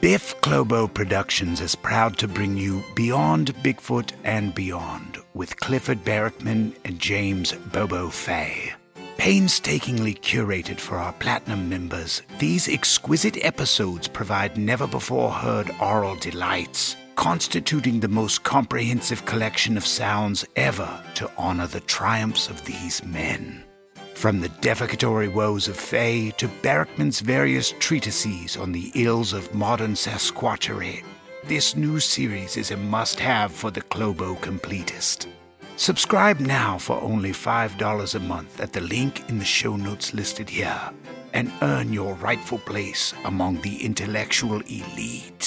Biff Clobo Productions is proud to bring you Beyond Bigfoot and Beyond with Clifford Barackman and James Bobo Fay. Painstakingly curated for our platinum members, these exquisite episodes provide never before heard oral delights, constituting the most comprehensive collection of sounds ever to honor the triumphs of these men. From the defecatory woes of Fay to Barackman's various treatises on the ills of modern Sasquatchery, this new series is a must have for the Clobo completist. Subscribe now for only $5 a month at the link in the show notes listed here and earn your rightful place among the intellectual elite.